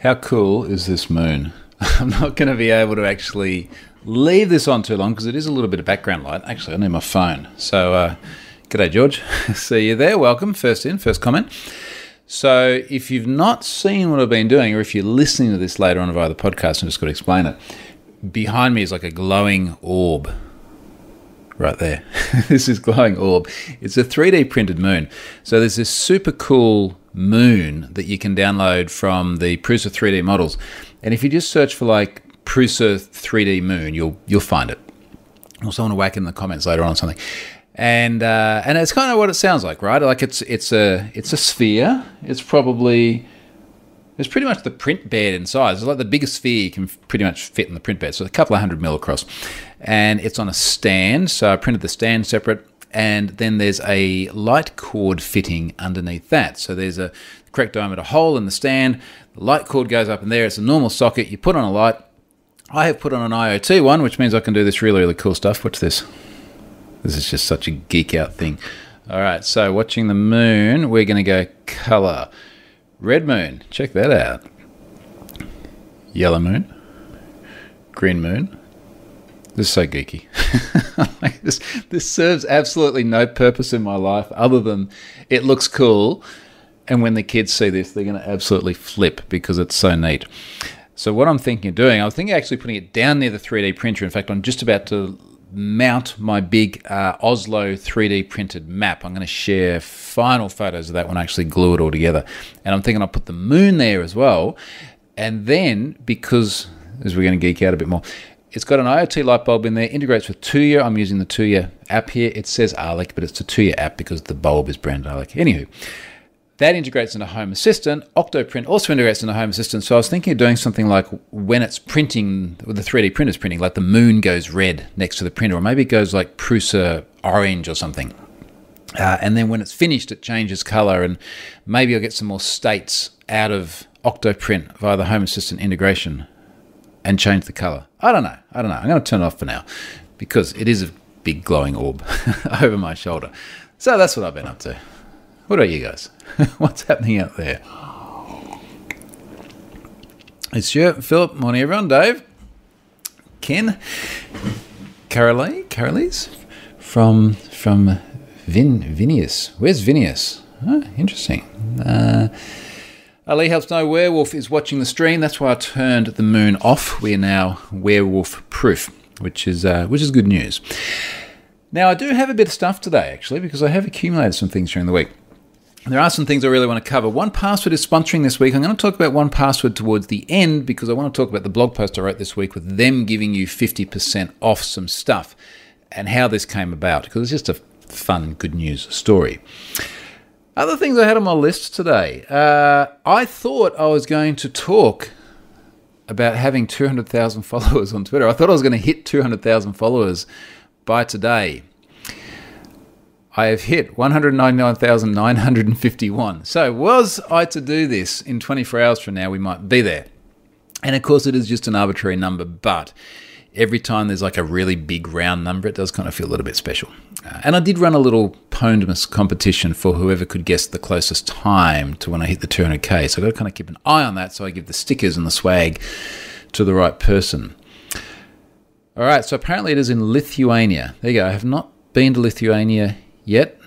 How cool is this moon? I'm not going to be able to actually leave this on too long because it is a little bit of background light. Actually, I need my phone. So, uh, g'day, George. See you there. Welcome. First in, first comment. So, if you've not seen what I've been doing, or if you're listening to this later on via the podcast, I'm just going to explain it. Behind me is like a glowing orb. Right there. this is glowing orb. It's a 3D printed moon. So, there's this super cool moon that you can download from the Prusa 3D models. And if you just search for like Prusa 3D moon, you'll you'll find it. Or someone will whack in the comments later on something. And uh, and it's kind of what it sounds like, right? Like it's it's a it's a sphere. It's probably it's pretty much the print bed in size. It's like the biggest sphere you can pretty much fit in the print bed. So a couple of hundred mil across. And it's on a stand. So I printed the stand separate and then there's a light cord fitting underneath that. So there's a correct diameter hole in the stand. The light cord goes up in there. It's a normal socket. You put on a light. I have put on an IoT one, which means I can do this really, really cool stuff. What's this? This is just such a geek out thing. All right, so watching the moon, we're going to go color. Red moon, check that out. Yellow moon, green moon, this is so geeky. this, this serves absolutely no purpose in my life other than it looks cool. And when the kids see this, they're going to absolutely flip because it's so neat. So what I'm thinking of doing, I'm thinking actually putting it down near the 3D printer. In fact, I'm just about to mount my big uh, Oslo 3D printed map. I'm going to share final photos of that when I actually glue it all together. And I'm thinking I'll put the moon there as well. And then, because, as we're going to geek out a bit more, it's got an IoT light bulb in there, integrates with Tuya. I'm using the Tuya app here. It says Arlec, but it's a Tuya app because the bulb is branded Arlec. Anywho, that integrates into Home Assistant. Octoprint also integrates into Home Assistant. So I was thinking of doing something like when it's printing, the 3D printer's printing, like the moon goes red next to the printer, or maybe it goes like Prusa orange or something. Uh, and then when it's finished, it changes color, and maybe I'll get some more states out of Octoprint via the Home Assistant integration and change the color. I don't know. I don't know. I'm going to turn it off for now because it is a big glowing orb over my shoulder. So that's what I've been up to. What about you guys? What's happening out there? It's Stuart, Philip, morning everyone, Dave, Ken, Carolee, Carolese from from Vin Vinius. Where's Vilnius? Oh, interesting. Uh, Ali helps know werewolf is watching the stream. That's why I turned the moon off. We are now werewolf proof, which is uh, which is good news. Now I do have a bit of stuff today actually because I have accumulated some things during the week. There are some things I really want to cover. 1Password is sponsoring this week. I'm going to talk about 1Password towards the end because I want to talk about the blog post I wrote this week with them giving you 50% off some stuff and how this came about because it's just a fun, good news story. Other things I had on my list today. Uh, I thought I was going to talk about having 200,000 followers on Twitter. I thought I was going to hit 200,000 followers by today. I have hit 199,951. So, was I to do this in 24 hours from now, we might be there. And of course, it is just an arbitrary number, but every time there's like a really big round number, it does kind of feel a little bit special. Uh, and I did run a little Pwnedmas competition for whoever could guess the closest time to when I hit the 200k. So I've got to kind of keep an eye on that so I give the stickers and the swag to the right person. All right, so apparently it is in Lithuania. There you go. I have not been to Lithuania yet.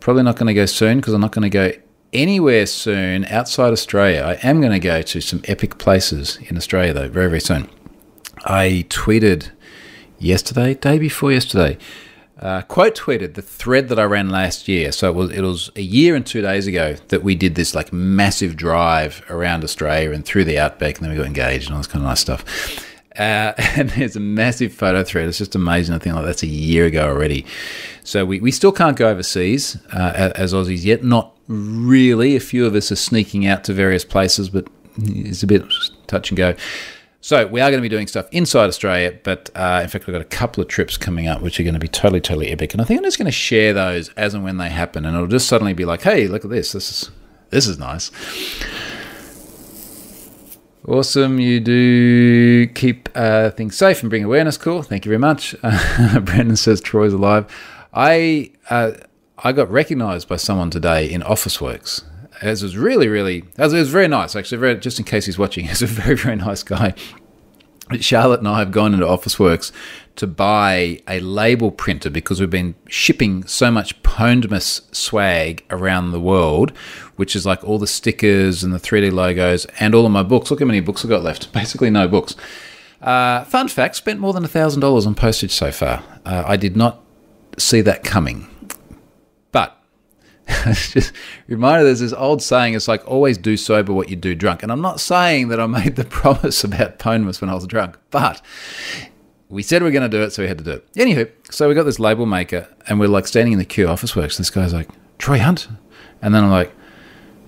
Probably not going to go soon because I'm not going to go anywhere soon outside Australia. I am going to go to some epic places in Australia, though, very, very soon. I tweeted yesterday, day before yesterday, uh, quote tweeted the thread that I ran last year. So it was it was a year and two days ago that we did this like massive drive around Australia and through the outback, and then we got engaged and all this kind of nice stuff. Uh, and there's a massive photo thread. It's just amazing. I think like that's a year ago already. So we, we still can't go overseas uh, as Aussies yet. Not really. A few of us are sneaking out to various places, but it's a bit touch and go. So we are going to be doing stuff inside Australia, but uh, in fact, we've got a couple of trips coming up which are going to be totally, totally epic. And I think I'm just going to share those as and when they happen, and it'll just suddenly be like, "Hey, look at this! This is this is nice." Awesome. You do keep uh, things safe and bring awareness. Cool. Thank you very much. Uh, Brandon says Troy's alive. I uh, I got recognised by someone today in Officeworks As was really, really, as it was very nice actually. Very, just in case he's watching, he's a very, very nice guy. Charlotte and I have gone into Officeworks to buy a label printer because we've been shipping so much Pwnedmas swag around the world, which is like all the stickers and the 3D logos and all of my books. Look how many books I've got left. Basically, no books. Uh, fun fact spent more than $1,000 on postage so far. Uh, I did not see that coming. Just reminder there's this old saying it's like always do sober what you do drunk. And I'm not saying that I made the promise about Pwnedmas when I was drunk, but we said we are going to do it, so we had to do it. Anywho, so we got this label maker and we're like standing in the queue, Officeworks. This guy's like, Troy Hunt. And then I'm like,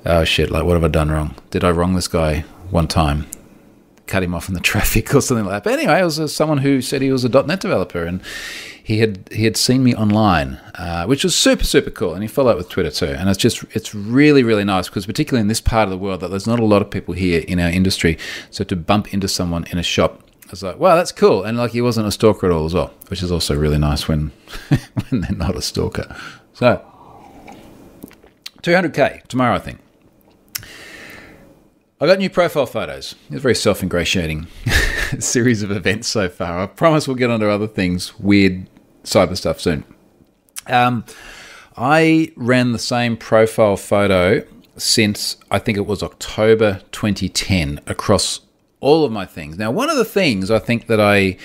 oh shit, like what have I done wrong? Did I wrong this guy one time? Cut him off in the traffic or something like that. But anyway, it was uh, someone who said he was a .NET developer and he had he had seen me online, uh, which was super super cool. And he followed up with Twitter too. And it's just it's really really nice because particularly in this part of the world that there's not a lot of people here in our industry. So to bump into someone in a shop. I was like, wow, that's cool. And like he wasn't a stalker at all as well, which is also really nice when when they're not a stalker. So 200k tomorrow, I think. I got new profile photos. It's very self ingratiating series of events so far. I promise we'll get onto other things, weird cyber stuff soon. Um, I ran the same profile photo since I think it was October 2010 across all of my things. Now, one of the things I think that I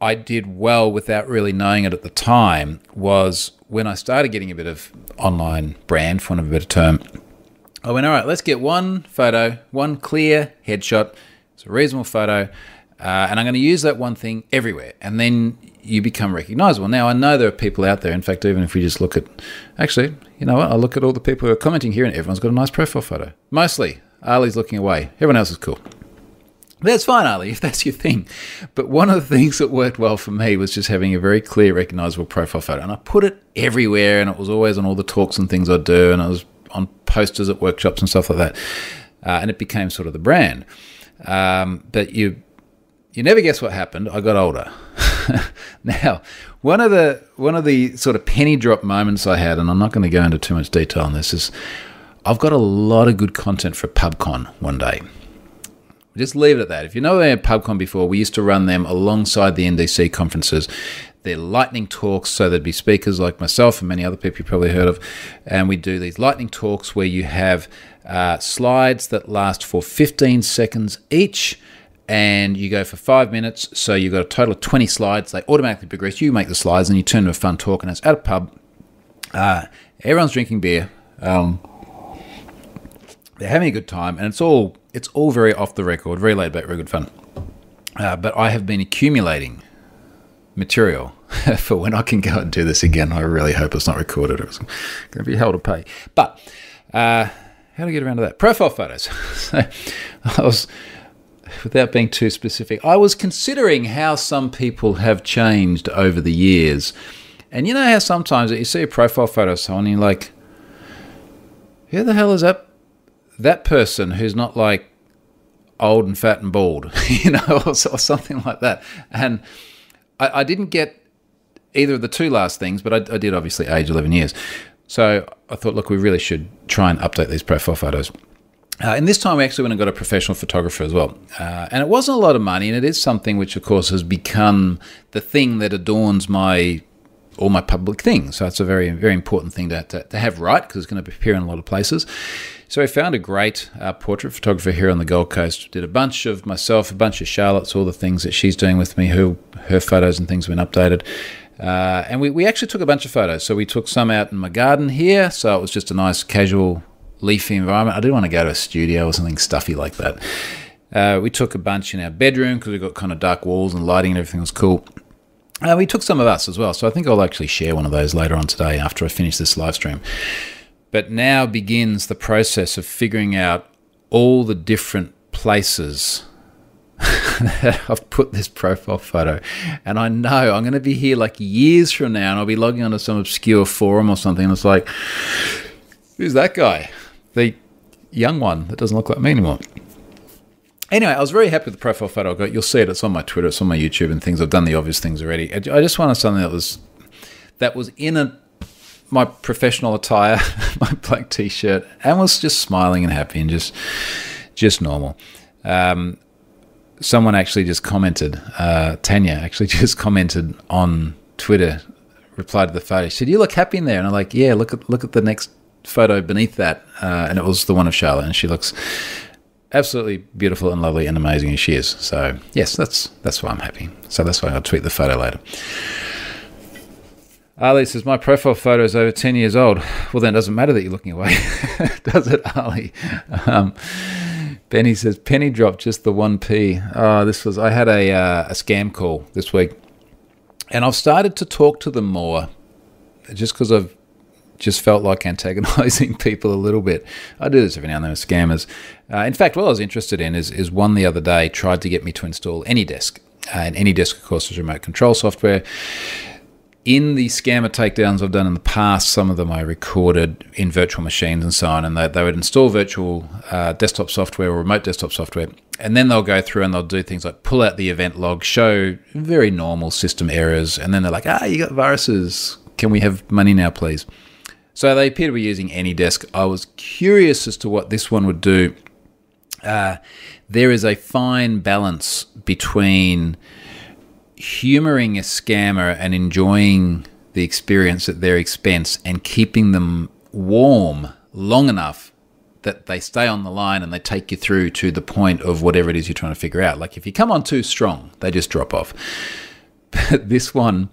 I did well without really knowing it at the time was when I started getting a bit of online brand, for want of a better term I went, all right, let's get one photo, one clear headshot. It's a reasonable photo. Uh, and I'm going to use that one thing everywhere. And then you become recognizable. Now, I know there are people out there. In fact, even if we just look at, actually, you know what? I look at all the people who are commenting here, and everyone's got a nice profile photo. Mostly, Ali's looking away. Everyone else is cool. That's fine, Ali, if that's your thing. But one of the things that worked well for me was just having a very clear, recognizable profile photo. And I put it everywhere, and it was always on all the talks and things I do, and I was on posters at workshops and stuff like that. Uh, and it became sort of the brand. Um, but you you never guess what happened. I got older. now, one of the one of the sort of penny drop moments I had, and I'm not going to go into too much detail on this, is I've got a lot of good content for PubConf one day. Just leave it at that. If you know had PubConf before, we used to run them alongside the NDC conferences. They're lightning talks, so there'd be speakers like myself and many other people you probably heard of. And we do these lightning talks where you have uh, slides that last for 15 seconds each and you go for five minutes. So you've got a total of 20 slides. They automatically progress. You make the slides and you turn to a fun talk, and it's at a pub. Uh, everyone's drinking beer. Um, they're having a good time, and it's all it's all very off the record, very laid back, very good fun. Uh, but I have been accumulating material for when I can go and do this again. I really hope it's not recorded. It's going to be hell to pay. But uh, how do I get around to that? Profile photos. so I was, without being too specific, I was considering how some people have changed over the years. And you know how sometimes you see a profile photo of someone and you're like, who the hell is that that person who's not like old and fat and bald, you know, or, or something like that. And I, I, didn't get either of the two last things, but I, I, did obviously age 11 years. So I thought, look, we really should try and update these profile photos. Uh, and this time we actually went and got a professional photographer as well. Uh, and it wasn't a lot of money, and it is something which, of course, has become the thing that adorns my all my public things. So it's a very, very important thing to, to, to have right because it's going to appear in a lot of places. So I found a great uh, portrait photographer here on the Gold Coast. Did a bunch of myself, a bunch of Charlotte's, all the things that she's doing with me, who her photos and things have been updated. Uh, and we, we actually took a bunch of photos. So we took some out in my garden here. So it was just a nice, casual, leafy environment. I didn't want to go to a studio or something stuffy like that. Uh, we took a bunch in our bedroom because we got kind of dark walls and lighting and everything was cool. Uh, we took some of us as well. So I think I'll actually share one of those later on today after I finish this live stream. But now begins the process of figuring out all the different places I've put this profile photo. And I know I'm going to be here like years from now and I'll be logging onto some obscure forum or something. And it's like, who's that guy? The young one that doesn't look like me anymore. Anyway, I was very happy with the profile photo I got. You'll see it. It's on my Twitter, it's on my YouTube and things. I've done the obvious things already. I just wanted something that was that was in a my professional attire, my black t-shirt, and was just smiling and happy and just just normal. Um, someone actually just commented, uh, Tanya actually just commented on Twitter, replied to the photo. She said, "You look happy in there," and I'm like, "Yeah, look at look at the next photo beneath that," uh, and it was the one of Charlotte, and she looks absolutely beautiful and lovely and amazing as she is. So yes, that's that's why I'm happy. So that's why I'll tweet the photo later. Ali says, My profile photo is over 10 years old. Well, then it doesn't matter that you're looking away, does it, Ali? Um, Benny says, Penny dropped just the 1p. Oh, this was, I had a, uh, a scam call this week. And I've started to talk to them more just because I've just felt like antagonizing people a little bit. I do this every now and then with scammers. Uh, in fact, what I was interested in is, is one the other day tried to get me to install AnyDesk. Uh, and AnyDesk, of course, is remote control software in the scammer takedowns I've done in the past, some of them I recorded in virtual machines and so on, and they, they would install virtual uh, desktop software or remote desktop software, and then they'll go through and they'll do things like pull out the event log, show very normal system errors, and then they're like, ah, you got viruses. Can we have money now, please? So they appear to be using AnyDesk. I was curious as to what this one would do. Uh, there is a fine balance between humoring a scammer and enjoying the experience at their expense and keeping them warm long enough that they stay on the line and they take you through to the point of whatever it is you're trying to figure out. Like if you come on too strong, they just drop off. But this one,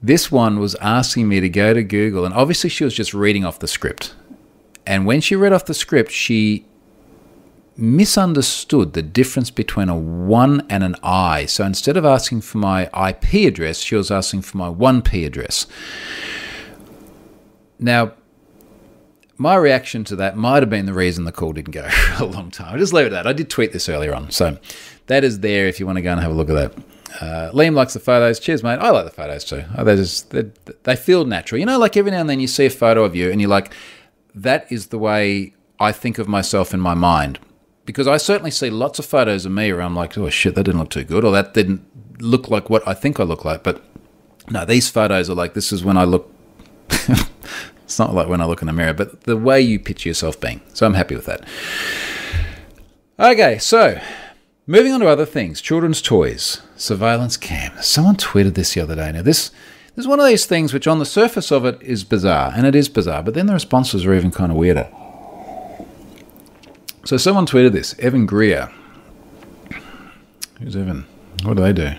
this one was asking me to go to Google, and obviously she was just reading off the script. And when she read off the script, she misunderstood the difference between a 1 and an I. So instead of asking for my IP address, she was asking for my 1P address. Now, my reaction to that might have been the reason the call didn't go for a long time. I just leave it at that. I did tweet this earlier on. So that is there if you want to go and have a look at that. Uh, Liam likes the photos. Cheers, mate. I like the photos too. Oh, they just they, they feel natural. You know, like every now and then you see a photo of you and you're like, that is the way I think of myself in my mind because I certainly see lots of photos of me where I'm like, oh shit, that didn't look too good, or that didn't look like what I think I look like. But no, these photos are like, this is when I look. it's not like when I look in the mirror, but the way you picture yourself being. So I'm happy with that. Okay, so moving on to other things children's toys, surveillance cam. Someone tweeted this the other day. Now, this. This is one of these things which, on the surface of it, is bizarre, and it is bizarre, but then the responses are even kind of weirder. So someone tweeted this. Evan Greer. Who's Evan? What do they do?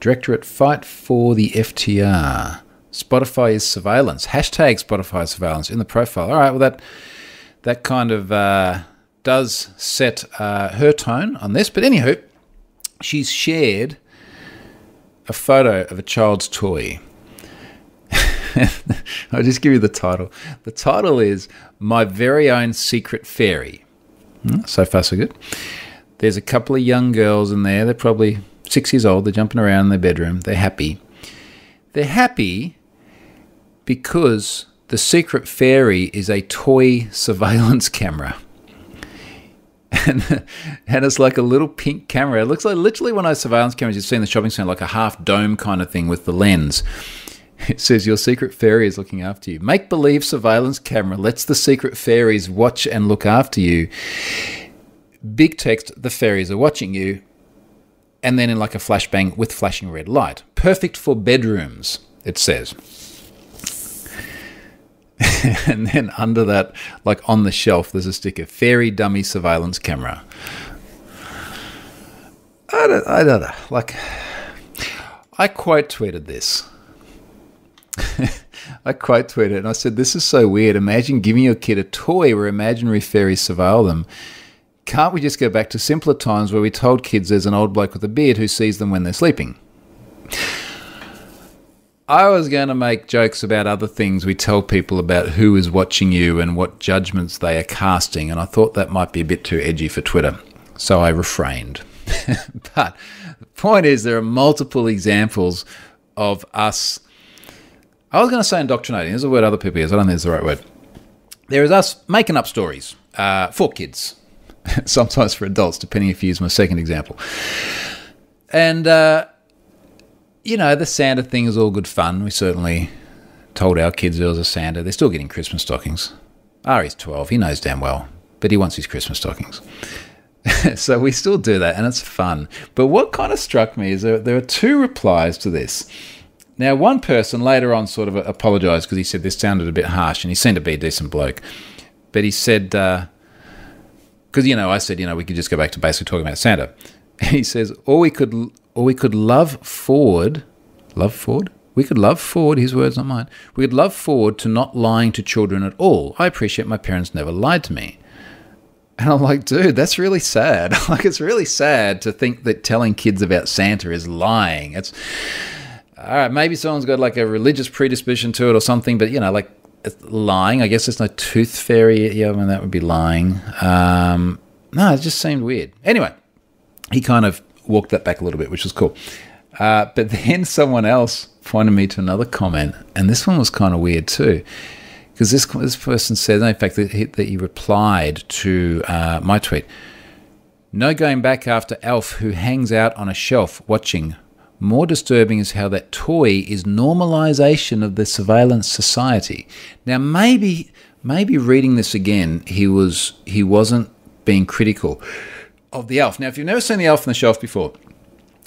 Director at Fight for the FTR. Spotify is surveillance. Hashtag Spotify surveillance in the profile. All right, well, that, that kind of uh, does set uh, her tone on this. But anywho, she's shared a photo of a child's toy. I'll just give you the title. The title is My Very Own Secret Fairy. Hmm, so far, so good. There's a couple of young girls in there. They're probably six years old. They're jumping around in their bedroom. They're happy. They're happy because the secret fairy is a toy surveillance camera. And, and it's like a little pink camera. It looks like literally one of those surveillance cameras you've seen in the shopping center, like a half dome kind of thing with the lens. It says your secret fairy is looking after you. Make believe surveillance camera lets the secret fairies watch and look after you. Big text, the fairies are watching you. And then in like a flashbang with flashing red light. Perfect for bedrooms, it says. and then under that, like on the shelf, there's a sticker fairy dummy surveillance camera. I don't, I don't know. Like, I quote tweeted this I quote tweeted and I said, This is so weird. Imagine giving your kid a toy where imaginary fairies surveil them. Can't we just go back to simpler times where we told kids there's an old bloke with a beard who sees them when they're sleeping? I was going to make jokes about other things we tell people about who is watching you and what judgments they are casting, and I thought that might be a bit too edgy for Twitter, so I refrained. but the point is, there are multiple examples of us I was going to say indoctrinating. There's a word other people use. I don't think it's the right word. There is us making up stories uh, for kids, sometimes for adults, depending if you use my second example. And, uh, you know, the Santa thing is all good fun. We certainly told our kids there was a Santa. They're still getting Christmas stockings. Ari's 12. He knows damn well, but he wants his Christmas stockings. so we still do that, and it's fun. But what kind of struck me is there, there are two replies to this. Now, one person later on sort of apologized because he said this sounded a bit harsh, and he seemed to be a decent bloke. But he said, because, uh, you know, I said, you know, we could just go back to basically talking about Santa. He says, or we could, or we could love forward, love forward? We could love forward, his words, not mine. We could love forward to not lying to children at all. I appreciate my parents never lied to me. And I'm like, dude, that's really sad. like, it's really sad to think that telling kids about Santa is lying. It's all right. Maybe someone's got like a religious predisposition to it or something, but you know, like lying. I guess there's no tooth fairy. Yeah, I mean that would be lying. Um, no, it just seemed weird. Anyway, he kind of walked that back a little bit, which was cool. Uh, but then someone else pointed me to another comment, and this one was kind of weird too because this this person said, in fact, that he, that he replied to uh, my tweet. No going back after Elf, who hangs out on a shelf watching. More disturbing is how that toy is normalization of the surveillance society. Now, maybe maybe reading this again, he was he wasn't being critical of the elf. Now, if you've never seen the elf on the shelf before,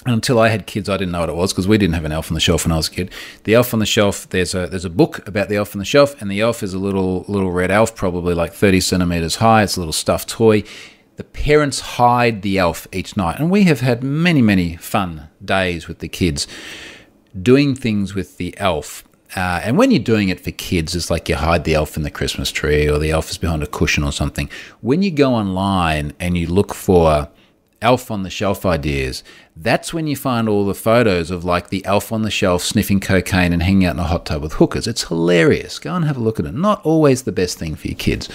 and until I had kids, I didn't know what it was because we didn't have an elf on the shelf when I was a kid. The elf on the shelf, there's a there's a book about the elf on the shelf, and the elf is a little little red elf, probably like 30 centimeters high. It's a little stuffed toy. The parents hide the elf each night, and we have had many many fun days with the kids doing things with the elf. Uh, and when you're doing it for kids, it's like you hide the elf in the Christmas tree or the elf is behind a cushion or something. When you go online and you look for elf on the shelf ideas, that's when you find all the photos of like the elf on the shelf sniffing cocaine and hanging out in a hot tub with hookers. It's hilarious. Go and have a look at it. Not always the best thing for your kids.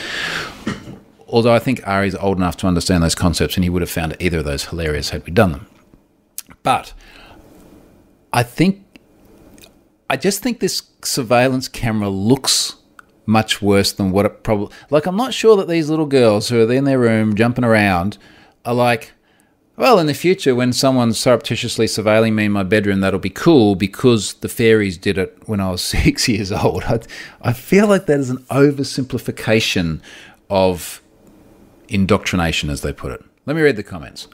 Although I think Ari's old enough to understand those concepts and he would have found either of those hilarious had we done them. But I think, I just think this surveillance camera looks much worse than what it probably. Like, I'm not sure that these little girls who are in their room jumping around are like, well, in the future, when someone's surreptitiously surveilling me in my bedroom, that'll be cool because the fairies did it when I was six years old. I, I feel like that is an oversimplification of indoctrination, as they put it. Let me read the comments.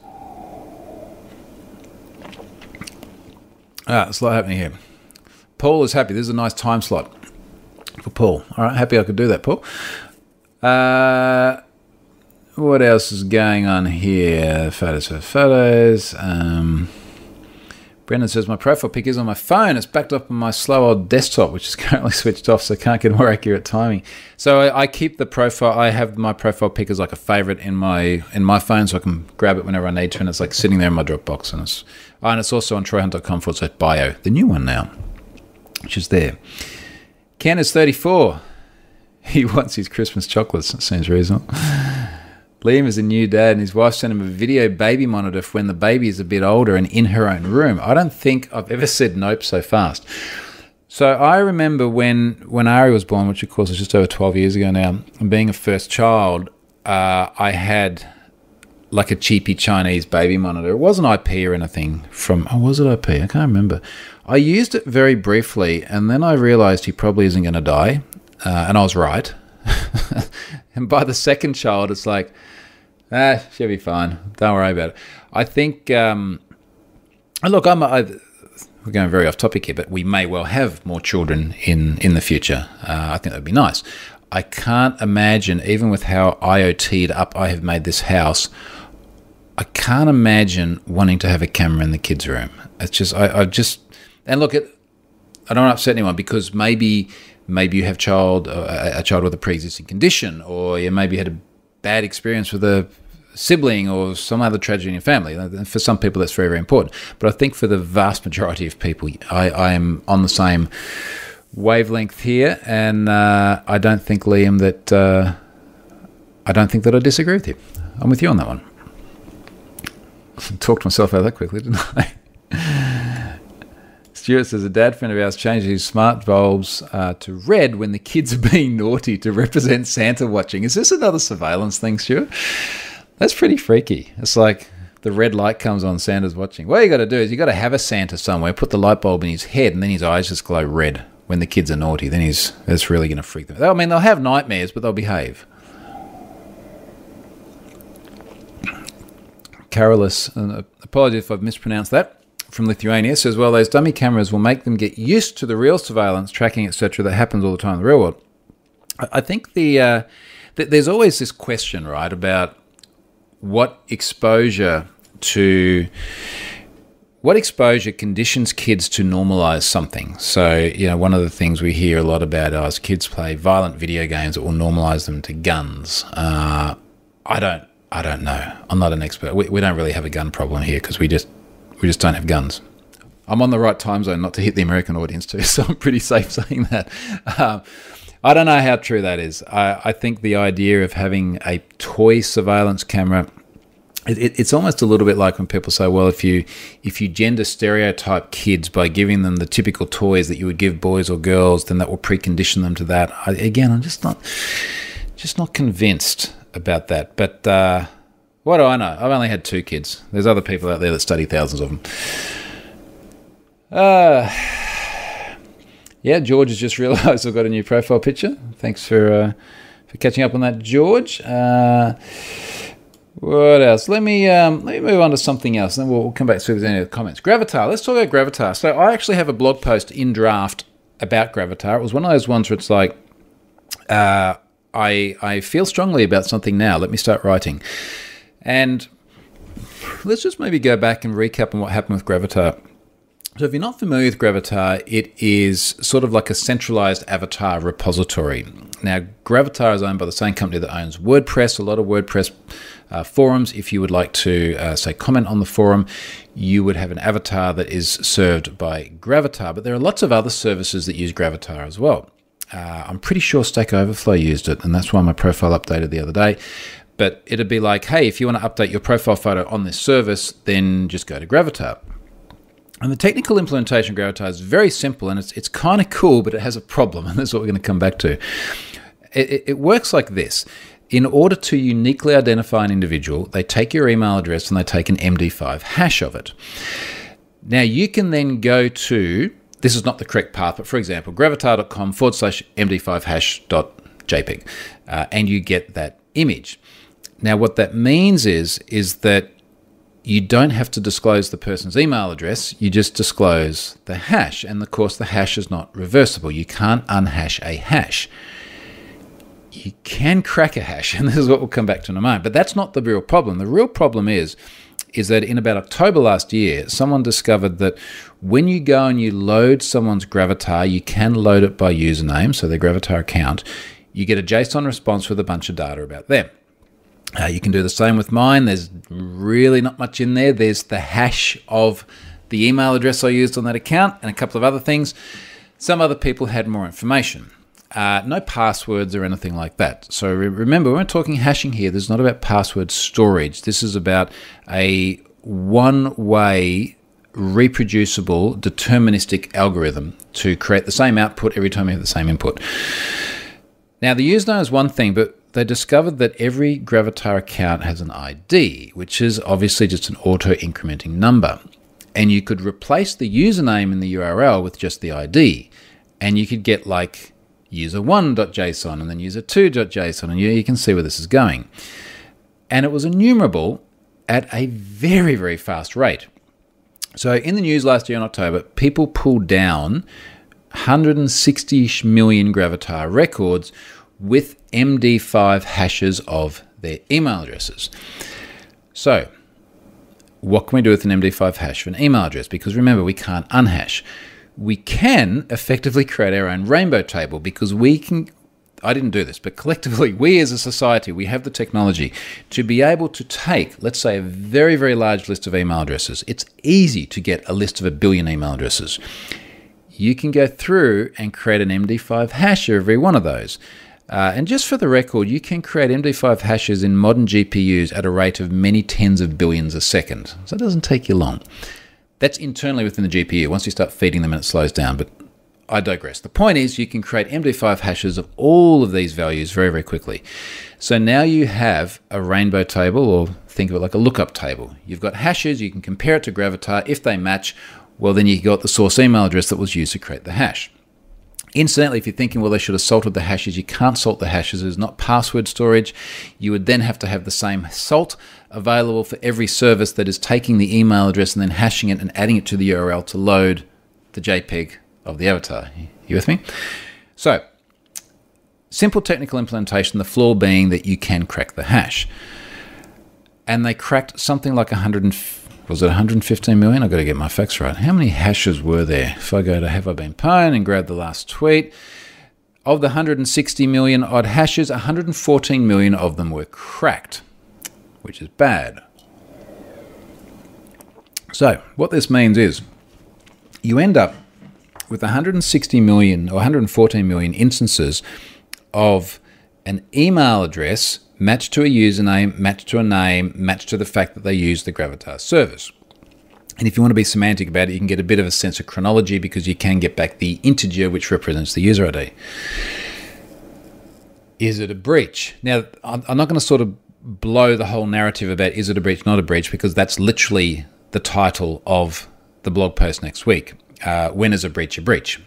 Ah, it's a lot happening here. Paul is happy. This is a nice time slot for Paul. All right, happy I could do that, Paul. Uh, what else is going on here? Photos for photos. Um, Brendan says my profile pic is on my phone. It's backed up on my slow old desktop, which is currently switched off, so I can't get more accurate timing. So I, I, keep the profile. I have my profile pic as like a favorite in my in my phone, so I can grab it whenever I need to, and it's like sitting there in my Dropbox, and it's and it's also on troyhunt.com forward slash bio, the new one now, which is there. Ken is thirty four. He wants his Christmas chocolates. That seems reasonable. Liam is a new dad, and his wife sent him a video baby monitor for when the baby is a bit older and in her own room. I don't think I've ever said nope so fast. So I remember when when Ari was born, which of course is just over twelve years ago now, and being a first child, uh, I had like a cheapy Chinese baby monitor. It wasn't IP or anything from. Oh, was it IP? I can't remember. I used it very briefly, and then I realized he probably isn't going to die, uh, and I was right. and by the second child, it's like Ah, she'll be fine. Don't worry about it. I think. Um, look, I'm. I, we're going very off topic here, but we may well have more children in in the future. Uh, I think that'd be nice. I can't imagine, even with how IoT'd up I have made this house, I can't imagine wanting to have a camera in the kids' room. It's just, I, I just, and look, it, I don't upset anyone because maybe, maybe you have child, uh, a child with a pre-existing condition, or you maybe had a bad experience with a sibling or some other tragedy in your family. For some people, that's very, very important. But I think for the vast majority of people, I, I am on the same wavelength here, and uh, I don't think, Liam, that uh, I don't think that I disagree with you. I'm with you on that one. Talked myself out that quickly, didn't I? Stuart says a dad friend of ours changed his smart bulbs uh, to red when the kids are being naughty to represent Santa watching. Is this another surveillance thing, Stuart? That's pretty freaky. It's like the red light comes on, Santa's watching. What you got to do is you got to have a Santa somewhere, put the light bulb in his head, and then his eyes just glow red. when the kids are naughty, then he's that's really going to freak them. Out. I mean, they'll have nightmares, but they'll behave. Carolus, and uh, apologies if I've mispronounced that, from Lithuania says, well, those dummy cameras will make them get used to the real surveillance, tracking, etc., that happens all the time in the real world. I think the uh, th- there's always this question, right, about what exposure to what exposure conditions kids to normalize something. So, you know, one of the things we hear a lot about is kids play violent video games that will normalize them to guns. Uh, I don't, I don't know. I'm not an expert. We, we don't really have a gun problem here because we just, we just don't have guns. I'm on the right time zone not to hit the American audience too, so I'm pretty safe saying that. Um, I don't know how true that is. I, I think the idea of having a toy surveillance camera it, it, it's almost a little bit like when people say, "Well, if you if you gender stereotype kids by giving them the typical toys that you would give boys or girls, then that will precondition them to that." I, again, I'm just not just not convinced about that. But uh, what do I know? I've only had two kids. There's other people out there that study thousands of them. Uh, yeah, George has just realised I've got a new profile picture. Thanks for uh, for catching up on that, George. Uh, what else? Let me um, let me move on to something else, and then we'll, come back to if there's any other comments. Gravatar. Let's talk about Gravatar. So I actually have a blog post in draft about Gravatar. It was one of those ones where it's like, uh, I I feel strongly about something now. Let me start writing, and let's just maybe go back and recap on what happened with Gravatar. So, if you're not familiar with Gravatar, it is sort of like a centralized avatar repository. Now, Gravatar is owned by the same company that owns WordPress. A lot of WordPress uh, forums. If you would like to, uh, say, comment on the forum, you would have an avatar that is served by Gravatar. But there are lots of other services that use Gravatar as well. Uh, I'm pretty sure Stack Overflow used it, and that's why my profile updated the other day. But it'd be like, hey, if you want to update your profile photo on this service, then just go to Gravatar. And the technical implementation of Gravatar is very simple and it's, it's kind of cool, but it has a problem, and that's what we're going to come back to. It, it, it works like this. In order to uniquely identify an individual, they take your email address and they take an MD5 hash of it. Now, you can then go to, this is not the correct path, but for example, gravatar.com forward slash MD5 hash dot JPEG, uh, and you get that image. Now, what that means is, is that you don't have to disclose the person's email address, you just disclose the hash. And of course, the hash is not reversible. You can't unhash a hash. You can crack a hash, and this is what we'll come back to in a moment. But that's not the real problem. The real problem is, is that in about October last year, someone discovered that when you go and you load someone's Gravatar, you can load it by username, so their Gravatar account. You get a JSON response with a bunch of data about them. Uh, you can do the same with mine. There's really not much in there. There's the hash of the email address I used on that account and a couple of other things. Some other people had more information. Uh, no passwords or anything like that. So re- remember, we're talking hashing here, this is not about password storage. This is about a one way, reproducible, deterministic algorithm to create the same output every time you have the same input. Now, the username is one thing, but they discovered that every Gravatar account has an ID, which is obviously just an auto incrementing number. And you could replace the username in the URL with just the ID. And you could get like user1.json and then user2.json, and you can see where this is going. And it was enumerable at a very, very fast rate. So in the news last year in October, people pulled down 160 million Gravatar records with MD5 hashes of their email addresses. So, what can we do with an MD5 hash for an email address? Because remember, we can't unhash. We can effectively create our own rainbow table because we can. I didn't do this, but collectively, we as a society, we have the technology to be able to take, let's say, a very, very large list of email addresses. It's easy to get a list of a billion email addresses. You can go through and create an MD5 hash of every one of those. Uh, and just for the record, you can create MD5 hashes in modern GPUs at a rate of many tens of billions a second. So it doesn't take you long. That's internally within the GPU. Once you start feeding them, and it slows down. But I digress. The point is, you can create MD5 hashes of all of these values very, very quickly. So now you have a rainbow table, or think of it like a lookup table. You've got hashes, you can compare it to Gravatar. If they match, well, then you got the source email address that was used to create the hash. Incidentally, if you're thinking, well, they should have salted the hashes, you can't salt the hashes. It's not password storage. You would then have to have the same salt available for every service that is taking the email address and then hashing it and adding it to the URL to load the JPEG of the avatar. You with me? So, simple technical implementation, the flaw being that you can crack the hash. And they cracked something like 100 was it 115 million? I've got to get my facts right. How many hashes were there? If I go to Have I Been Pwned and grab the last tweet, of the 160 million odd hashes, 114 million of them were cracked, which is bad. So, what this means is you end up with 160 million or 114 million instances of an email address matched to a username, matched to a name, matched to the fact that they use the Gravatar service. And if you want to be semantic about it, you can get a bit of a sense of chronology because you can get back the integer which represents the user ID. Is it a breach? Now, I'm not going to sort of blow the whole narrative about is it a breach, not a breach, because that's literally the title of the blog post next week. Uh, when is a breach a breach?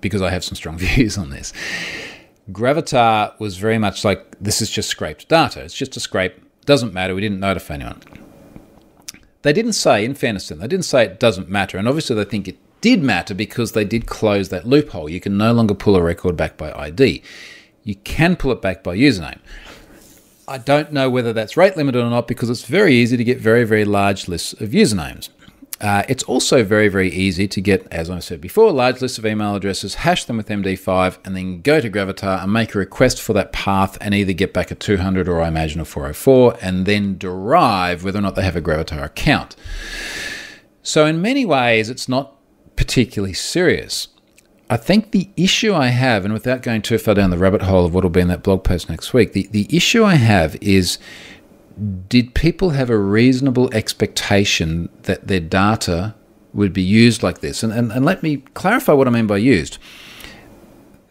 Because I have some strong views on this. Gravatar was very much like this is just scraped data. It's just a scrape. Doesn't matter. We didn't notify anyone. They didn't say, in fairness to them, they didn't say it doesn't matter. And obviously, they think it did matter because they did close that loophole. You can no longer pull a record back by ID. You can pull it back by username. I don't know whether that's rate limited or not because it's very easy to get very, very large lists of usernames. Uh, it's also very, very easy to get, as I said before, a large list of email addresses, hash them with MD5, and then go to Gravatar and make a request for that path and either get back a 200 or I imagine a 404 and then derive whether or not they have a Gravatar account. So, in many ways, it's not particularly serious. I think the issue I have, and without going too far down the rabbit hole of what will be in that blog post next week, the, the issue I have is did people have a reasonable expectation that their data would be used like this? And, and, and let me clarify what I mean by used.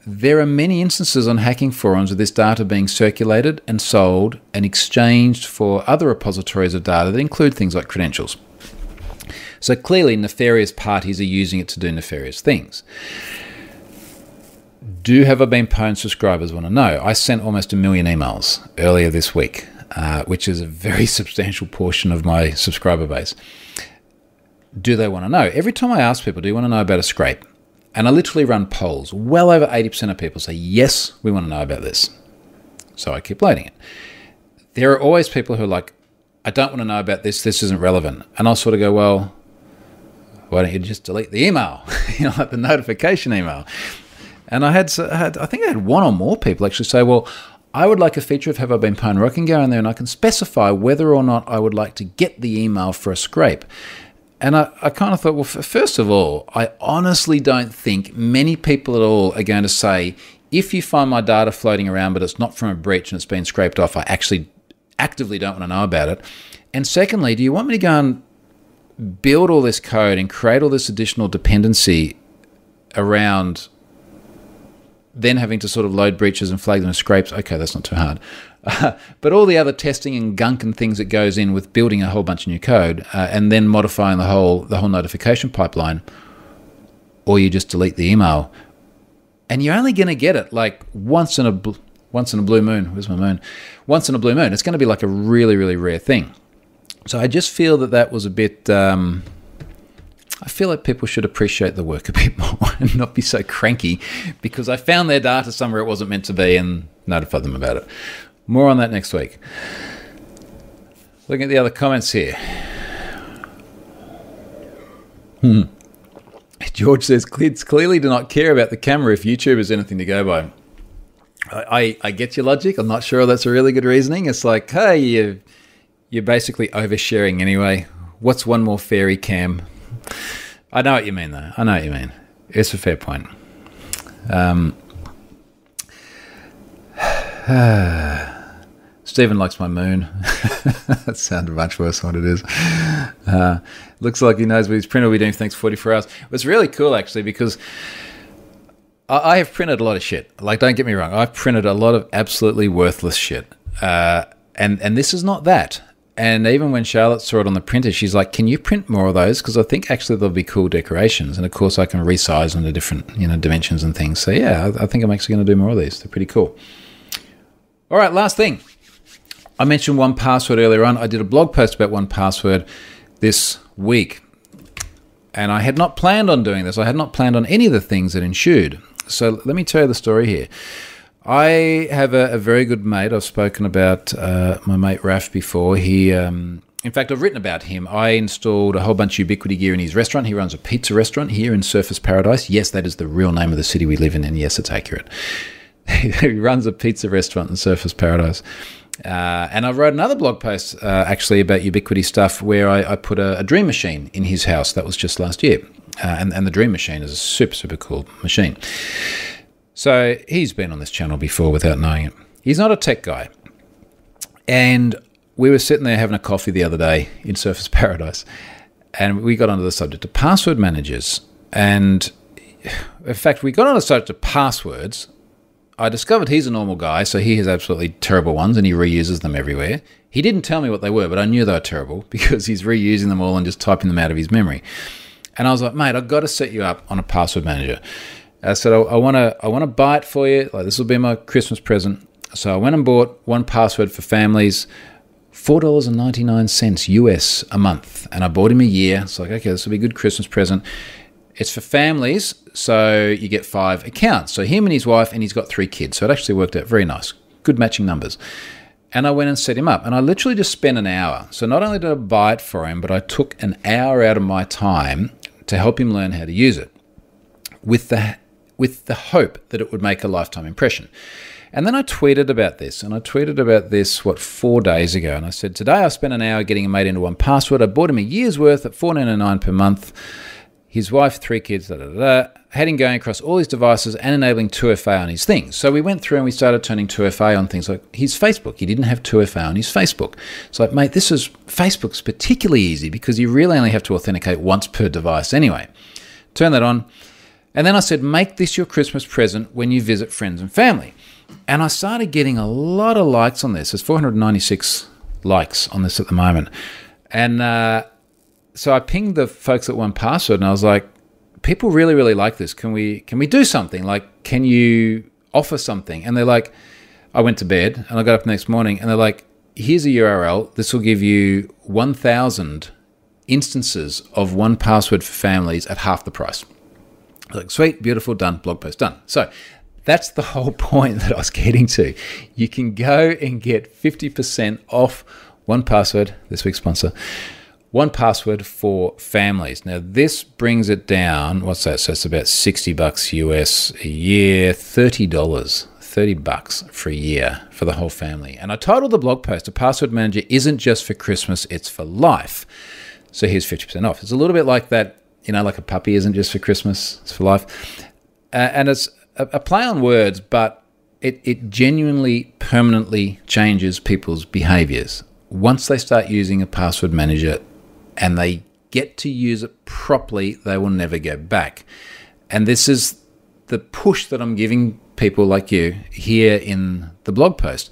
There are many instances on hacking forums of this data being circulated and sold and exchanged for other repositories of data that include things like credentials. So clearly, nefarious parties are using it to do nefarious things. Do have I been pwned subscribers want to know? I sent almost a million emails earlier this week uh, which is a very substantial portion of my subscriber base. Do they want to know? Every time I ask people, do you want to know about a scrape? And I literally run polls. Well over 80% of people say, yes, we want to know about this. So I keep loading it. There are always people who are like, I don't want to know about this. This isn't relevant. And I'll sort of go, well, why don't you just delete the email? you know, like the notification email. And I had, had, I think I had one or more people actually say, well, I would like a feature of Have I Been can go in there and I can specify whether or not I would like to get the email for a scrape. And I, I kind of thought, well, first of all, I honestly don't think many people at all are going to say, if you find my data floating around but it's not from a breach and it's been scraped off, I actually actively don't want to know about it. And secondly, do you want me to go and build all this code and create all this additional dependency around then having to sort of load breaches and flag them as scrapes, okay, that's not too hard. Uh, but all the other testing and gunk and things that goes in with building a whole bunch of new code uh, and then modifying the whole the whole notification pipeline, or you just delete the email, and you're only going to get it like once in a bl- once in a blue moon. Where's my moon? Once in a blue moon. It's going to be like a really really rare thing. So I just feel that that was a bit. Um, I feel like people should appreciate the work a bit more and not be so cranky because I found their data somewhere it wasn't meant to be and notified them about it. More on that next week. Looking at the other comments here. Hmm. George says kids clearly do not care about the camera if YouTube is anything to go by. I, I, I get your logic. I'm not sure that's a really good reasoning. It's like, hey, you, you're basically oversharing anyway. What's one more fairy cam? I know what you mean, though. I know what you mean. It's a fair point. Um, Stephen likes my moon. that sounded much worse than what it is. Uh, looks like he knows what his printer will be doing for the next 44 hours. It was really cool, actually, because I, I, have printed a lot of shit. Like, don't get me wrong. I've printed a lot of absolutely worthless shit. Uh, and, and this is not that And even when Charlotte saw it on the printer, she's like, "Can you print more of those? Because I think actually they'll be cool decorations." And of course, I can resize them to different you know dimensions and things. So yeah, I, I think I'm actually going to do more of these. They're pretty cool. All right, last thing. I mentioned 1Password earlier on. I did a blog post about 1Password this week. And I had not planned on doing this. I had not planned on any of the things that ensued. So let me tell you the story here. I have a, a very good mate. I've spoken about uh, my mate Raf before. He, um, in fact, I've written about him. I installed a whole bunch of Ubiquiti gear in his restaurant. He runs a pizza restaurant here in Surfers Paradise. Yes, that is the real name of the city we live in, and yes, it's accurate. he runs a pizza restaurant in Surfers Paradise. Uh, and I wrote another blog post uh, actually about Ubiquiti stuff where I, I put a, a, dream machine in his house. That was just last year. Uh, and, and the dream machine is a super, super cool machine. So he's been on this channel before without knowing it. He's not a tech guy. And we were sitting there having a coffee the other day in Surfers Paradise. And we got onto the subject of password managers. And in fact, we got on the subject of passwords I discovered he's a normal guy, so he has absolutely terrible ones and he reuses them everywhere. He didn't tell me what they were, but I knew they were terrible because he's reusing them all and just typing them out of his memory. And I was like, mate, I've got to set you up on a password manager. I said, I want to, I want to buy it for you. Like this will be my Christmas present. So I went and bought 1Password for families, four dollars and ninety nine cents US a month, and I bought him a year. It's like, okay, this will be a good Christmas present. It's for families, so you get five accounts. So him and his wife, and he's got three kids. So it actually worked out very nice. Good matching numbers. And I went and set him up, and I literally just spent an hour. So not only did I buy it for him, but I took an hour out of my time to help him learn how to use it, with the with the hope that it would make a lifetime impression. And then I tweeted about this, and I tweeted about this, what, four days ago. And I said, Today I spent an hour getting him made into 1Password. I bought him a year's worth at $4.99 per month his wife, three kids, da, da, da, had him going across all his devices and enabling 2FA on his things. So we went through and we started turning 2FA on things like his Facebook. He didn't have 2FA on his Facebook. It's like, mate, this is Facebook's particularly easy because you really only have to authenticate once per device anyway. Turn that on. And then I said, make this your Christmas present when you visit friends and family. And I started getting a lot of likes on this. There's 496 likes on this at the moment. And uh, so I pinged the folks at 1Password and I was like, people really, really like this. Can we can we do something? Like, can you offer something? And they're like, I went to bed and I got up next morning and they're like, here's a URL. This will give you 1,000 instances of 1Password for families at half the price. Like, sweet, beautiful, done, blog post done. So that's the whole point that I was getting to. You can go and get 50% off 1Password, this week's sponsor 1Password for families. Now this brings it down. What's that? So it's about sixty bucks US a year, thirty dollars, thirty bucks for a year for the whole family. And I titled the blog post: "A password manager isn't just for Christmas; it's for life." So here's fifty percent off. It's a little bit like that, you know, like a puppy isn't just for Christmas; it's for life. Uh, and it's a, a play on words, but it, it genuinely permanently changes people's behaviors once they start using a password manager and they get to use it properly, they will never go back. And this is the push that I'm giving people like you here in the blog post.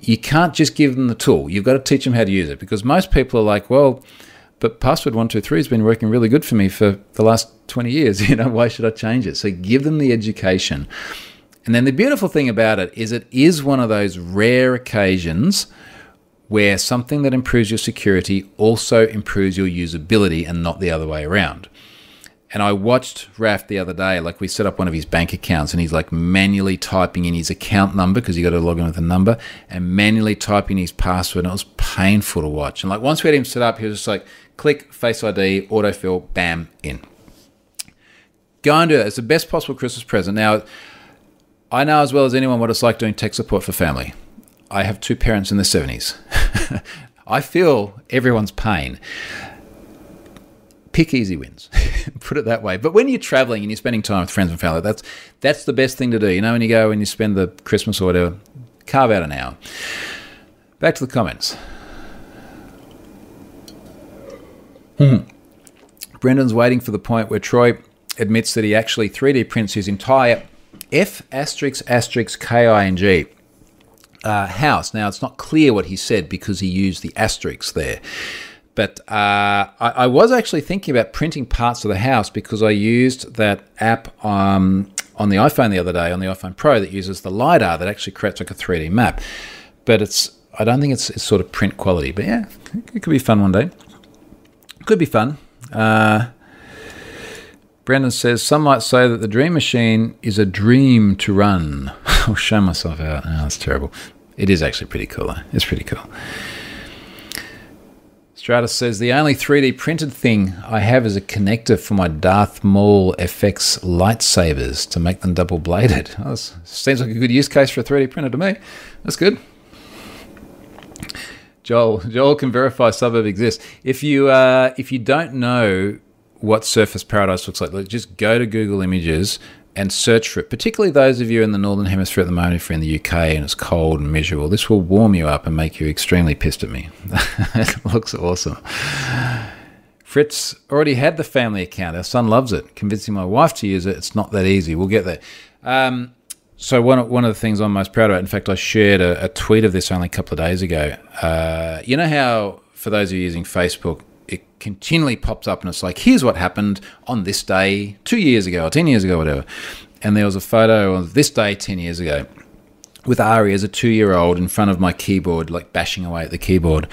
You can't just give them the tool. You've got to teach them how to use it because most people are like, well, but password 123 has been working really good for me for the last 20 years. You know, why should I change it? So give them the education. And then the beautiful thing about it is it is one of those rare occasions where something that improves your security also improves your usability and not the other way around. And I watched Raf the other day, like we set up one of his bank accounts and he's like manually typing in his account number because you got to log in with a number and manually typing his password. And it was painful to watch. And like once we had him set up, he was just like click Face ID, autofill, bam, in. Go and do it. It's the best possible Christmas present. Now, I know as well as anyone what it's like doing tech support for family. I have two parents in their 70s. I feel everyone's pain. Pick easy wins, put it that way. But when you're traveling and you're spending time with friends and family, that's that's the best thing to do. You know, when you go and you spend the Christmas or whatever, carve out an hour. Back to the comments. Hmm. Brendan's waiting for the point where Troy admits that he actually 3D prints his entire F asterisk asterisk K I N G uh, house. Now, it's not clear what he said because he used the asterisks there. But uh, I, I, was actually thinking about printing parts of the house because I used that app um, on the iPhone the other day, on the iPhone Pro, that uses the LiDAR that actually creates like a 3D map. But it's I don't think it's, it's sort of print quality. But yeah, it could be fun one day. Could be fun. Uh, Brendan says, Some might say that the Dream Machine is a dream to run. I'll show myself out. Oh, that's terrible. It is actually pretty cool, though. It's pretty cool. Stratus says the only 3D printed thing I have is a connector for my Darth Maul FX lightsabers to make them double bladed. Oh, seems like a good use case for a 3D printer to me. That's good. Joel, Joel can verify suburb exists. If you uh, if you don't know what Surfers Paradise looks like, just go to Google Images and search for it, particularly those of you in the Northern Hemisphere at the moment, if you're in the UK and it's cold and miserable. This will warm you up and make you extremely pissed at me. it looks awesome. Fritz already had the family account. Our son loves it. Convincing my wife to use it, it's not that easy. We'll get there. Um, so one of, one of the things I'm most proud of, in fact, I shared a, a tweet of this only a couple of days ago. Uh, you know how, for those of you using Facebook, it continually pops up and it's like, here's what happened on this day two years ago or 10 years ago, whatever. And there was a photo of this day 10 years ago with Ari as a two year old in front of my keyboard, like bashing away at the keyboard.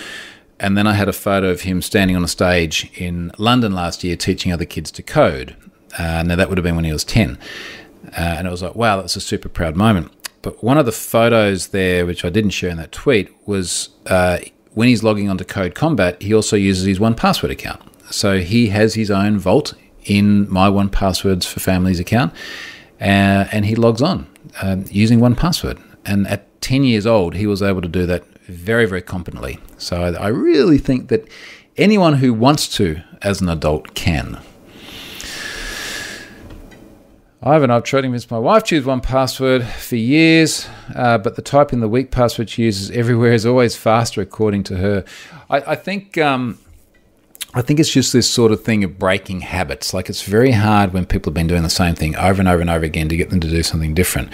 And then I had a photo of him standing on a stage in London last year teaching other kids to code. Uh, now, that would have been when he was 10. Uh, and it was like, wow, that's a super proud moment. But one of the photos there, which I didn't share in that tweet, was uh, when he's logging onto Code Combat, he also uses his 1Password account. So he has his own vault in my 1Passwords for Families account, uh, and he logs on um, using 1Password. And at 10 years old, he was able to do that very, very competently. So I, I really think that anyone who wants to, as an adult, can. Ivan, I've tried to convince my wife to use 1Password for years, uh, but the typing the weak password she uses everywhere is always faster, according to her. I, I think. Um, I think it's just this sort of thing of breaking habits. Like it's very hard when people have been doing the same thing over and over and over again to get them to do something different.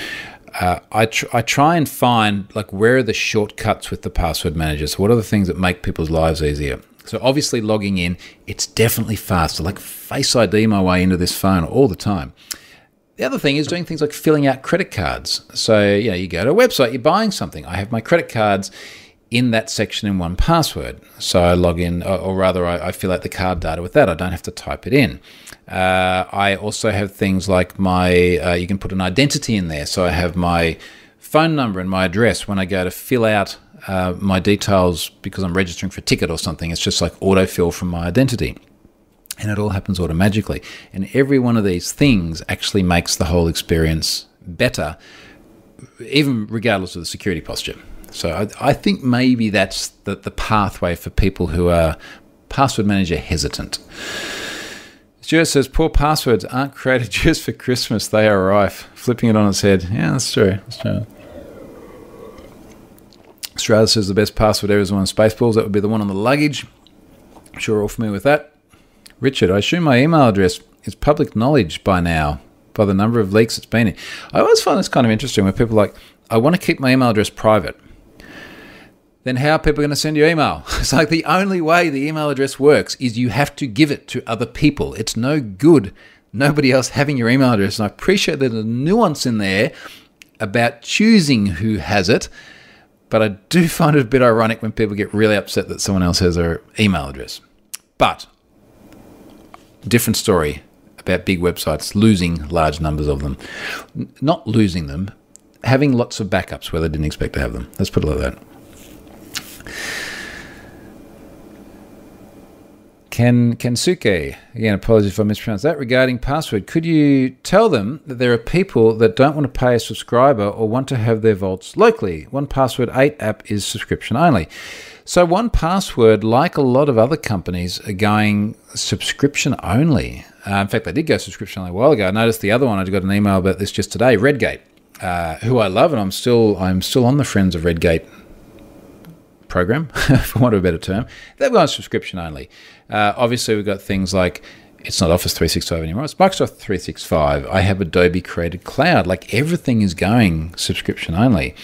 Uh, I, tr- I try and find like where are the shortcuts with the password managers? What are the things that make people's lives easier? So obviously logging in, it's definitely faster. Like Face ID my way into this phone all the time. The other thing is doing things like filling out credit cards. So, you know, you go to a website, you're buying something. I have my credit cards in that section in 1Password. So I log in, or, rather, I, I, fill out the card data with that. I don't have to type it in. Uh, I also have things like my, uh, you can put an identity in there. So I have my phone number and my address when I go to fill out uh, my details because I'm registering for a ticket or something. It's just like autofill from my identity and it all happens automatically. And every one of these things actually makes the whole experience better, even regardless of the security posture. So I, I think maybe that's the, the pathway for people who are password manager hesitant. Stuart says, poor passwords aren't created just for Christmas, they are rife. Flipping it on its head. Yeah, that's true. That's true. Australia says the best password ever is the one on Spaceballs. That would be the one on the luggage. I'm sure all familiar with that. Richard, I assume my email address is public knowledge by now, by the number of leaks it's been in. I always find this kind of interesting when people are like, I want to keep my email address private. Then how are people going to send you email? It's like the only way the email address works is you have to give it to other people. It's no good nobody else having your email address. And I appreciate there's a nuance in there about choosing who has it. But I do find it a bit ironic when people get really upset that someone else has their email address. But different story about big websites losing large numbers of them. Not losing them, having lots of backups where they didn't expect to have them. Let's put it like that. Ken Kensuke, again, apologies if I mispronounced that, regarding password. Could you tell them that there are people that don't want to pay a subscriber or want to have their vaults locally? 1Password 8 app is subscription only. So, 1Password, like a lot of other companies, are going subscription only. Uh, in fact, they did go subscription only a while ago. I noticed the other one. I got an email about this just today. Redgate, uh, who I love, and I'm still I'm still on the Friends of Redgate program, for want of a better term. They've gone subscription only. Uh, obviously, we've got things like it's not Office 365 anymore. It's Microsoft 365. I have Adobe Creative Cloud. Like everything is going subscription only.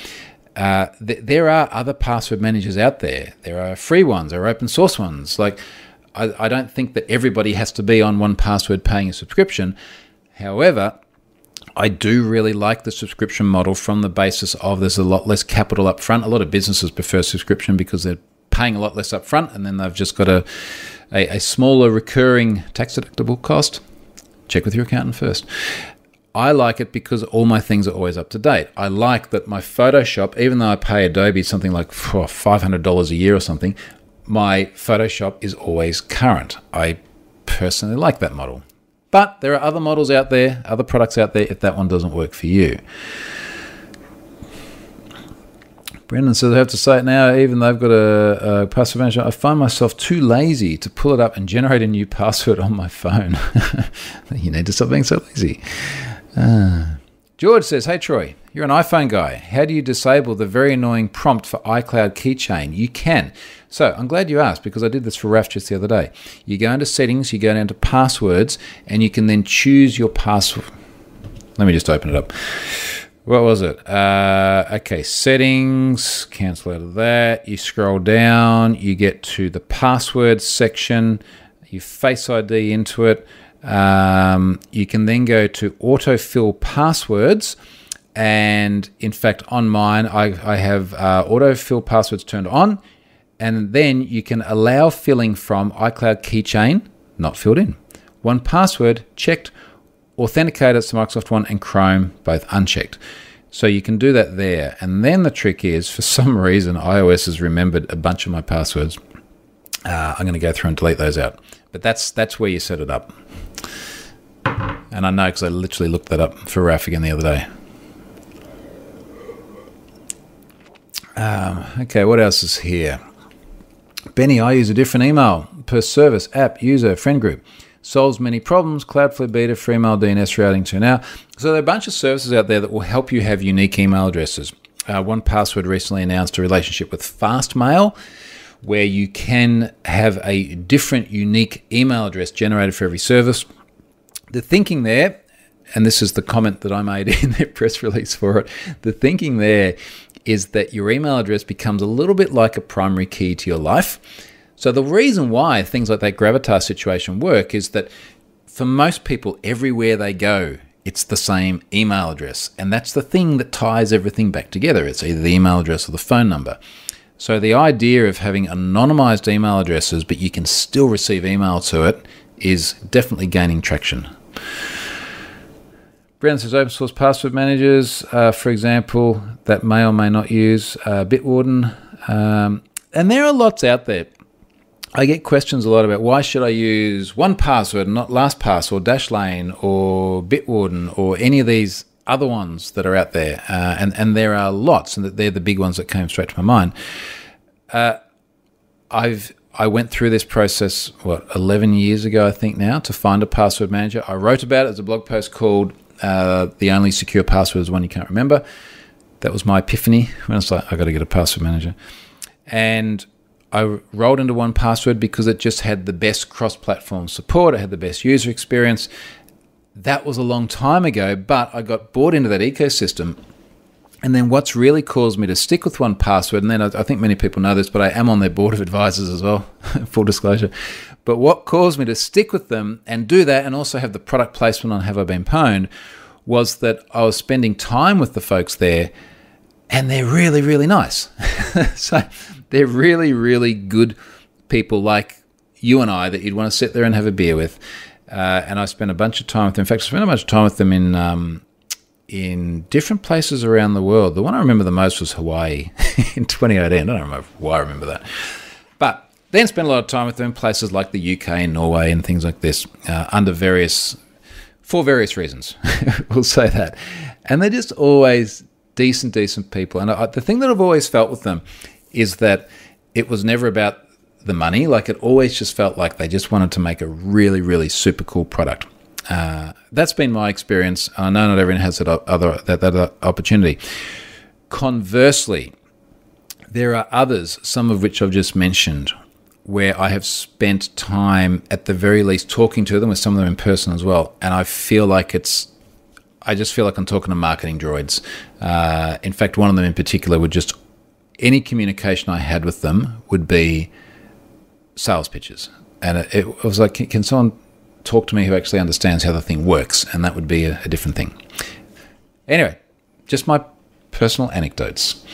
Uh, th- there are other password managers out there. There are free ones, there are open source ones. Like, I, I don't think that everybody has to be on one password paying a subscription. However, I do really like the subscription model from the basis of there's a lot less capital up front. A lot of businesses prefer subscription because they're paying a lot less up front and then they've just got a, a, a smaller recurring tax deductible cost. Check with your accountant first. I like it because all my things are always up to date. I like that my Photoshop, even though I pay Adobe something like $500 a year or something, my Photoshop is always current. I personally like that model. But there are other models out there, other products out there, if that one doesn't work for you. Brendan says, I have to say it now, even though I've got a, a, password manager, I find myself too lazy to pull it up and generate a new password on my phone. you need to stop being so lazy. Uh, George says, Hey Troy, you're an iPhone guy. How do you disable the very annoying prompt for iCloud keychain? You can. So I'm glad you asked because I did this for Raf just the other day. You go into settings, you go down to passwords, and you can then choose your password. Let me just open it up. What was it? Uh, okay, settings, cancel out of that. You scroll down, you get to the password section, you face ID into it. Um, you can then go to autofill passwords. And in fact, on mine, I, I have uh, autofill passwords turned on. And then you can allow filling from iCloud Keychain, not filled in. 1Password checked, authenticated to Microsoft One and Chrome, both unchecked. So you can do that there. And then the trick is, for some reason, iOS has remembered a bunch of my passwords. Uh, I'm going to go through and delete those out. But that's that's where you set it up. And I know because I literally looked that up for Raf again the other day. Um, okay, what else is here? Benny, I use a different email per service, app, user, friend group. Solves many problems. Cloudflare Beta, Freemail DNS routing to now. So there are a bunch of services out there that will help you have unique email addresses. Uh, 1Password recently announced a relationship with Fastmail where you can have a different unique email address generated for every service the thinking there, and this is the comment that I made in their press release for it, the thinking there is that your email address becomes a little bit like a primary key to your life. So the reason why things like that gravitas situation work is that for most people, everywhere they go, it's the same email address. And that's the thing that ties everything back together. It's either the email address or the phone number. So the idea of having anonymized email addresses, but you can still receive email to it, is definitely gaining traction. Brendan says open source password managers, uh, for example, that may or may not use uh, Bitwarden. Um, and there are lots out there. I get questions a lot about why should I use 1Password not LastPass or Dashlane or Bitwarden or any of these other ones that are out there. Uh, and, and there are lots, and they're the big ones that came straight to my mind. Uh, I've I went through this process, what, 11 years ago, I think now, to find a password manager. I wrote about it as a blog post called uh, The Only Secure Password is One You Can't Remember. That was my epiphany when I was like, I got to get a password manager. And I rolled into 1Password because it just had the best cross platform support, it had the best user experience. That was a long time ago, but I got bought into that ecosystem and then what's really caused me to stick with 1Password, and then I, I think many people know this, but I am on their board of advisors as well, full disclosure. But what caused me to stick with them and do that, and also have the product placement on Have I Been Pwned, was that I was spending time with the folks there, and they're really, really nice. so they're really, really good people like you and I that you'd want to sit there and have a beer with. Uh, and I spent a bunch of time with them. In fact, I spent a bunch of time with them in um, in different places around the world. The one I remember the most was Hawaii in 2018. I don't remember why I remember that. But then spent a lot of time with them in places like the UK and Norway and things like this uh, under various, for various reasons. we'll say that. And they're just always decent, decent people. And I, the thing that I've always felt with them is that it was never about the money. Like it always just felt like they just wanted to make a really, really super cool product. Uh, that's been my experience. I know not everyone has that other that, that opportunity. Conversely, there are others, some of which I've just mentioned, where I have spent time at the very least talking to them with some of them in person as well, and I feel like it's I just feel like I'm talking to marketing droids. Uh, in fact, one of them in particular would just any communication I had with them would be sales pitches, and it, it was like, can, can someone talk to me who actually understands how the thing works? And that would be a, a different thing. Anyway, just my personal anecdotes.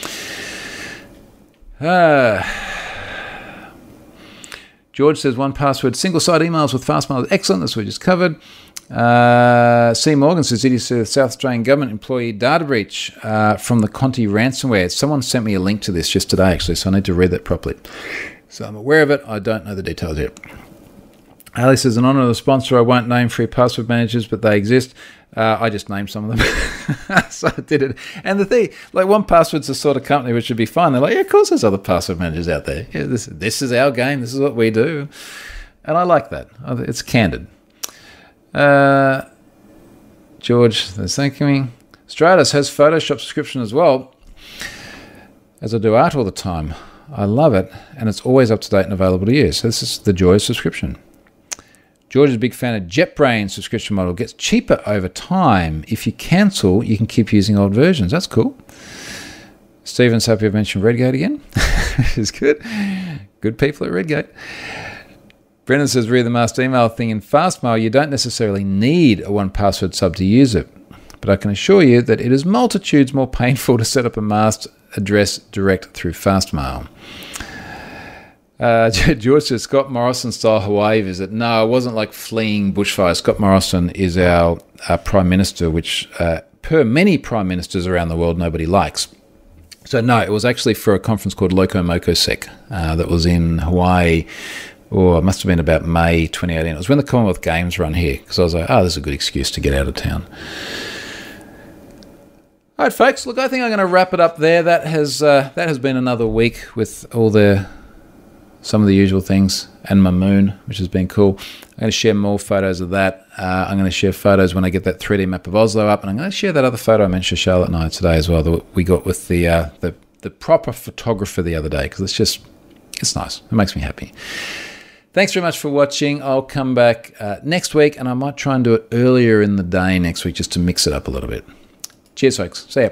Uh, George says 1Password single site emails with Fastmail is excellent. That's what we just covered. Uh, C. Morgan says it is the South Australian government employee data breach uh, from the Conti ransomware. Someone sent me a link to this just today, actually, so I need to read that properly. So I'm aware of it. I don't know the details yet. Ali says, an honour of the sponsor. I won't name free password managers, but they exist. Uh, I just named some of them. so I did it. And the thing, like, 1Password's the sort of company which would be fine. They're like, yeah, of course there's other password managers out there. Yeah, this, this is our game. This is what we do. And I like that. It's candid. Uh, George, thanking me. Stratus has Photoshop subscription as well, as I do art all the time. I love it, and it's always up to date and available to use. So this is the joy of subscription. George is a big fan of JetBrain subscription model. Gets cheaper over time. If you cancel, you can keep using old versions. That's cool. Stephen's happy I've mentioned Redgate again. is good. Good people at Redgate. Brendan says, read the masked email thing in Fastmail. You don't necessarily need a 1Password sub to use it. But I can assure you that it is multitudes more painful to set up a masked address direct through Fastmail. Uh, George says Scott Morrison style Hawaii visit. No, it wasn't like fleeing bushfire. Scott Morrison is our, our prime minister, which, uh, per many prime ministers around the world, nobody likes. So no, it was actually for a conference called Loco Moco Sec uh, that was in Hawaii. Or oh, it must have been about May 2018. It was when the Commonwealth Games run here because I was like, oh, this is a good excuse to get out of town. All right, folks. Look, I think I'm going to wrap it up there. That has uh, that has been another week with all the some of the usual things, and my moon, which has been cool. I'm going to share more photos of that. Uh, I'm going to share photos when I get that 3D map of Oslo up, and I'm going to share that other photo I mentioned Charlotte and I today as well that we got with the uh, the the proper photographer the other day because it's just it's nice. It makes me happy. Thanks very much for watching. I'll come back uh, next week, and I might try and do it earlier in the day next week just to mix it up a little bit. Cheers, folks. See ya.